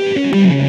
Música